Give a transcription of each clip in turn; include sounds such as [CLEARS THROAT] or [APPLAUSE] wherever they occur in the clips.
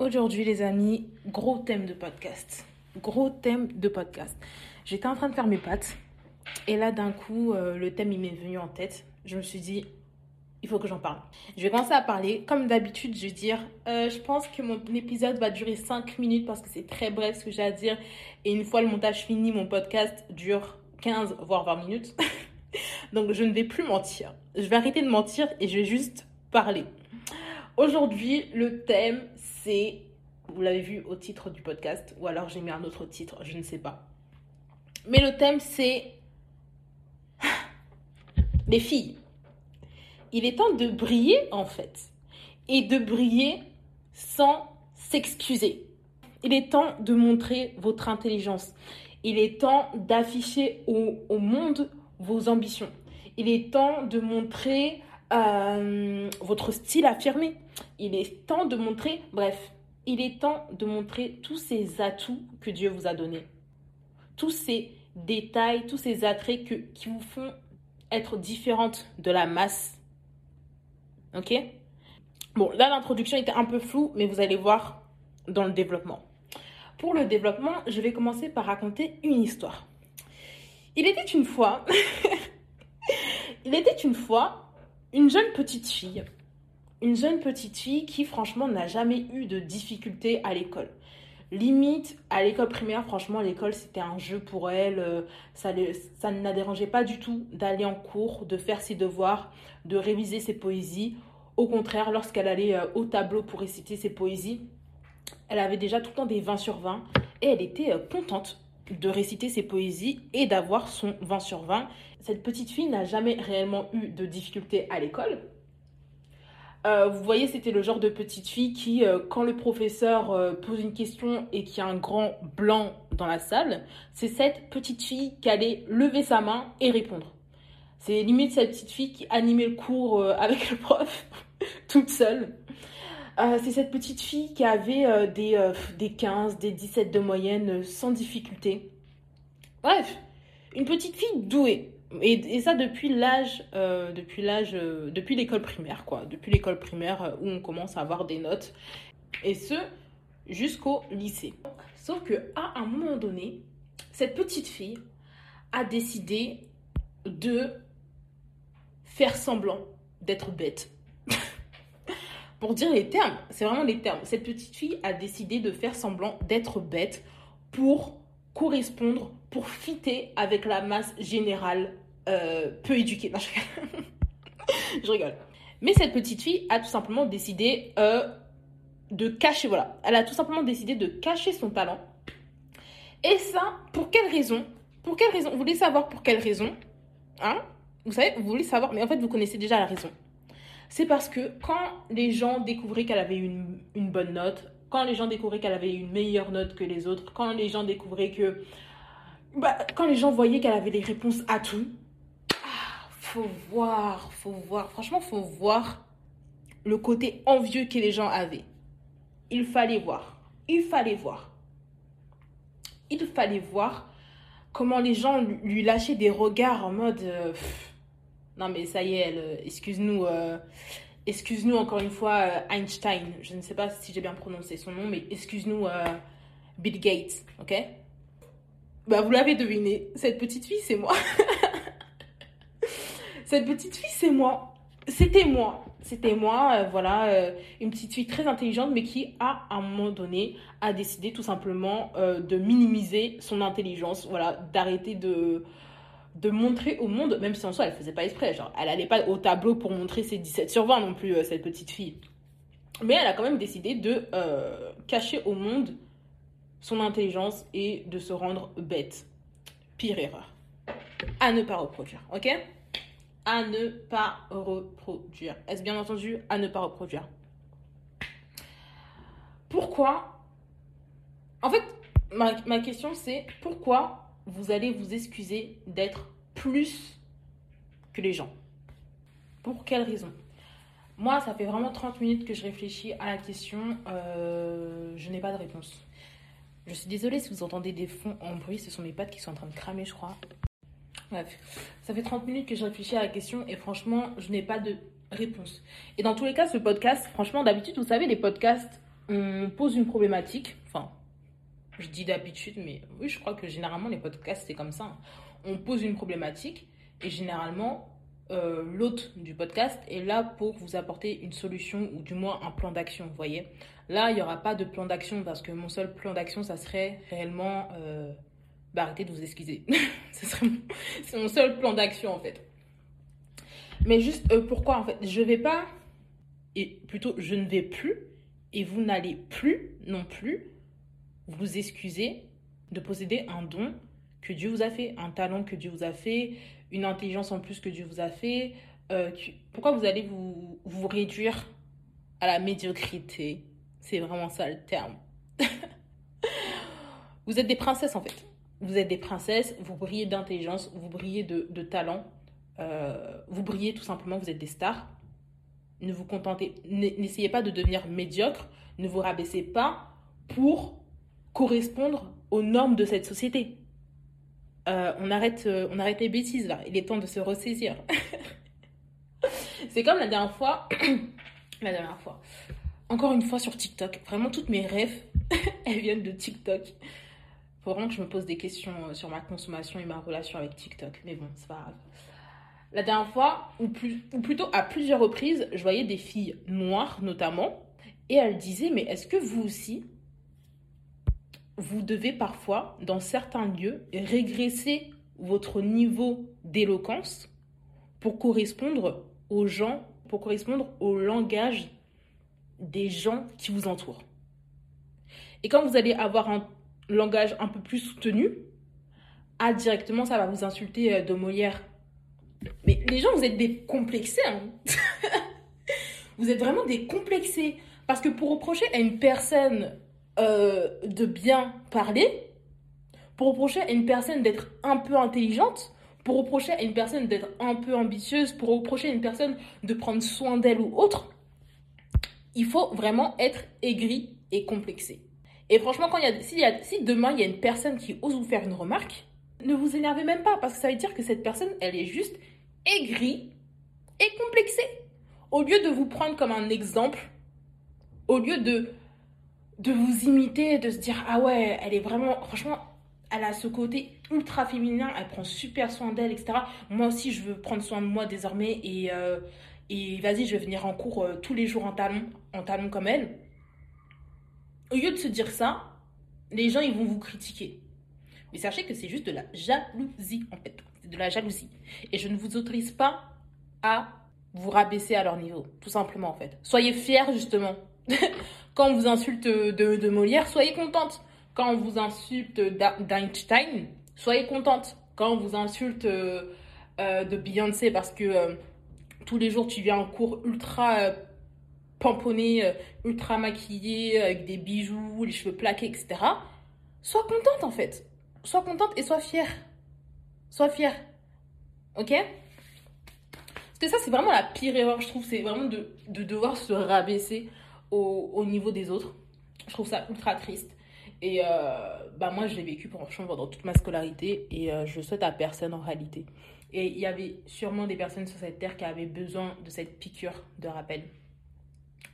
Aujourd'hui, les amis, gros thème de podcast. Gros thème de podcast. J'étais en train de faire mes pâtes. Et là, d'un coup, euh, le thème, il m'est venu en tête. Je me suis dit, il faut que j'en parle. Je vais commencer à parler. Comme d'habitude, je vais dire, euh, je pense que mon épisode va durer 5 minutes parce que c'est très bref ce que j'ai à dire. Et une fois le montage fini, mon podcast dure 15, voire 20 minutes. [LAUGHS] Donc, je ne vais plus mentir. Je vais arrêter de mentir et je vais juste parler. Aujourd'hui, le thème, c'est, vous l'avez vu au titre du podcast, ou alors j'ai mis un autre titre, je ne sais pas. Mais le thème, c'est [LAUGHS] les filles. Il est temps de briller, en fait. Et de briller sans s'excuser. Il est temps de montrer votre intelligence. Il est temps d'afficher au, monde vos ambitions. Il est temps de montrer euh, votre style affirmé. Il est temps de montrer, bref, il est temps de montrer tous ces atouts que Dieu vous a donnés. Tous ces détails, tous ces attraits que, qui vous font être différente de la masse. Ok? Bon, là, l'introduction était un peu floue, mais vous allez voir dans le développement. Pour le développement, je vais commencer par raconter une histoire. Il était une fois, [LAUGHS] il était une fois une jeune petite fille, une jeune petite fille qui franchement n'a jamais eu de difficultés à l'école. Limite, à l'école primaire, franchement, l'école c'était un jeu pour elle. euh, Ça, ça ne la dérangeait pas du tout d'aller en cours, de faire ses devoirs, de réviser ses poésies. Au contraire, lorsqu'elle allait euh, au tableau pour réciter ses poésies, elle avait déjà tout le temps des 20 sur 20 et elle était euh, contente de réciter ses poésies et d'avoir son 20 sur 20. Cette petite fille n'a jamais réellement eu de difficultés à l'école. Euh, vous voyez, c'était le genre de petite fille qui, euh, quand le professeur euh, pose une question et qu'il y a un grand blanc dans la salle, c'est cette petite fille qui allait lever sa main et répondre. C'est limite cette petite fille qui animait le cours avec le prof, [LAUGHS] toute seule. Euh, c'est cette petite fille qui avait euh, des, euh, des 15, des 17 de moyenne sans difficulté. Bref, une petite fille douée. Et, ça depuis l'âge, depuis l'âge, depuis l'école primaire, quoi. Depuis l'école primaire où on commence à avoir des notes. Et ce, jusqu'au lycée. Sauf que à un moment donné, cette petite fille a décidé de faire semblant d'être bête. Pour dire les termes, c'est vraiment les termes. Cette petite fille a décidé de faire semblant d'être bête pour correspondre, pour fitter avec la masse générale euh, peu éduquée. Non, je rigole. [LAUGHS] je rigole. Mais cette petite fille a tout simplement décidé euh, de cacher, voilà, elle a tout simplement décidé de cacher son talent. Et ça, pour quelle raison? Pour quelle raison? Vous voulez savoir pour quelle raison? Hein? Vous savez, vous voulez savoir, mais en fait, vous connaissez déjà la raison. C'est parce que quand les gens découvraient qu'elle avait une, bonne note, quand les gens découvraient qu'elle avait une meilleure note que les autres, quand les gens découvraient que... Bah, quand les gens voyaient qu'elle avait des réponses à tout, ah, faut voir, faut voir. Franchement, faut voir le côté envieux que les gens avaient. Il fallait voir. Il fallait voir. Il fallait voir comment les gens lui- lâchaient des regards en mode... euh, non mais ça y est, euh, excuse-nous, euh, excuse-nous encore une fois euh, Einstein. Je ne sais pas si j'ai bien prononcé son nom, mais excuse-nous Bill Gates, ok? Bah vous l'avez deviné, cette petite fille c'est moi. [LAUGHS] cette petite fille c'est moi. C'était moi. C'était moi, voilà, une petite fille très intelligente, mais qui, à un moment donné, a décidé tout simplement de minimiser son intelligence, voilà, d'arrêter de, de montrer au monde, même si en soi elle faisait pas exprès, genre elle allait pas au tableau pour montrer ses 17 sur 20 non plus, euh, cette petite fille. Mais elle a quand même décidé de euh, cacher au monde son intelligence et de se rendre bête. Pire erreur. À ne pas reproduire, ok? À ne pas reproduire. Est-ce bien entendu À ne pas reproduire? Pourquoi? En fait, ma, ma question c'est pourquoi vous allez vous excuser d'être plus que les gens. Pour quelle raison? Moi, ça fait vraiment 30 minutes que je réfléchis à la question. euh, je n'ai pas de réponse. Je suis désolée si vous entendez des fonds en bruit. Ce sont mes pattes qui sont en train de cramer, je crois. Bref, ça fait 30 minutes que je réfléchis à la question et franchement, je n'ai pas de réponse. Et dans tous les cas, ce podcast, franchement, d'habitude, vous savez, les podcasts, on pose une problématique, enfin, je dis d'habitude, mais oui, je crois que généralement les podcasts, c'est comme ça. On pose une problématique et généralement, euh, l'hôte du podcast est là pour vous apporter une solution ou du moins un plan d'action, vous voyez. Là, il n'y aura pas de plan d'action parce que mon seul plan d'action, ça serait réellement... Euh, bah, arrêtez de vous excuser. [LAUGHS] c'est mon seul plan d'action en fait. Mais juste euh, pourquoi en fait? Je vais pas, et plutôt je ne vais plus, et vous n'allez plus non plus vous excuser de posséder un don que Dieu vous a fait, un talent que Dieu vous a fait, une intelligence en plus que Dieu vous a fait. Euh, pourquoi vous allez vous, vous réduire à la médiocrité? C'est vraiment ça le terme. [LAUGHS] vous êtes des princesses en fait. Vous êtes des princesses, vous brillez d'intelligence, vous brillez de, talent, euh, vous brillez tout simplement, vous êtes des stars. Ne vous contentez, n'essayez pas de devenir médiocre, ne vous rabaissez pas pour correspondre aux normes de cette société. Euh, on, arrête, euh, on arrête les bêtises là, il est temps de se ressaisir. [LAUGHS] C'est comme la dernière fois, [CLEARS THROAT] la dernière fois, encore une fois sur TikTok, vraiment toutes mes rêves, [LAUGHS] elles viennent de TikTok. Faut vraiment que je me pose des questions sur ma consommation et ma relation avec TikTok. Mais bon, c'est pas grave. La dernière fois, ou, ou plutôt à plusieurs reprises, je voyais des filles noires notamment, et elles disaient, mais est-ce que vous aussi, vous devez parfois, dans certains lieux, régresser votre niveau d'éloquence pour correspondre aux gens, pour correspondre au langage des gens qui vous entourent. Et quand vous allez avoir un langage un peu plus soutenu, ah, directement, ça va vous insulter euh, de Molière. Mais les gens, vous êtes des complexés. Hein. [LAUGHS] vous êtes vraiment des complexés. Parce que pour reprocher à une personne euh, de bien parler, pour reprocher à une personne d'être un peu intelligente, pour reprocher à une personne d'être un peu ambitieuse, pour reprocher à une personne de prendre soin d'elle ou autre, il faut vraiment être aigri et complexé. Et franchement, quand il y a, si, si demain il y a une personne qui ose vous faire une remarque, ne vous énervez même pas parce que ça veut dire que cette personne, elle est juste aigrie et complexée. Au lieu de vous prendre comme un exemple, au lieu de, de vous imiter, de se dire ah ouais, elle est vraiment, franchement, elle a ce côté ultra féminin, elle prend super soin d'elle, etc. Moi aussi, je veux prendre soin de moi désormais et, euh, et vas-y, je vais venir en cours euh, tous les jours en talons, en talons comme elle. Au lieu de se dire ça, les gens, ils vont vous critiquer. Mais sachez que c'est juste de la jalousie, en fait. C'est de la jalousie. Et je ne vous autorise pas à vous rabaisser à leur niveau, tout simplement, en fait. Soyez fiers, justement. [LAUGHS] Quand on vous insulte de, Molière, soyez contente. Quand on vous insulte d'Einstein, soyez contente. Quand on vous insulte euh, euh, de Beyoncé parce que euh, tous les jours tu viens en cours ultra pamponné, ultra maquillé, avec des bijoux, les cheveux plaqués, etc. Sois contente en fait sois contente et sois fière. Sois fière. Ok? Parce que ça, c'est vraiment la pire erreur, je trouve. C'est vraiment de, devoir se rabaisser au, niveau des autres. Je trouve ça ultra triste. Et euh, bah moi, je l'ai vécu pendant toute ma scolarité et euh, je souhaite à personne en réalité. Et il y avait sûrement des personnes sur cette terre qui avaient besoin de cette piqûre de rappel,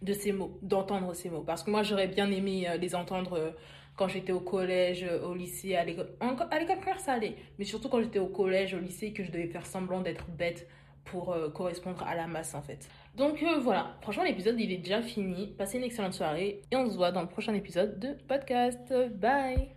de ces mots, d'entendre ces mots. Parce que moi, j'aurais bien aimé euh, les entendre quand j'étais au collège, au lycée, à l'école. À l'école primaire, ça allait. Mais surtout quand j'étais au collège, au lycée, que je devais faire semblant d'être bête pour correspondre à la masse en fait. Donc euh, voilà, franchement l'épisode il est déjà fini. Passez une excellente soirée et on se voit dans le prochain épisode de podcast. Bye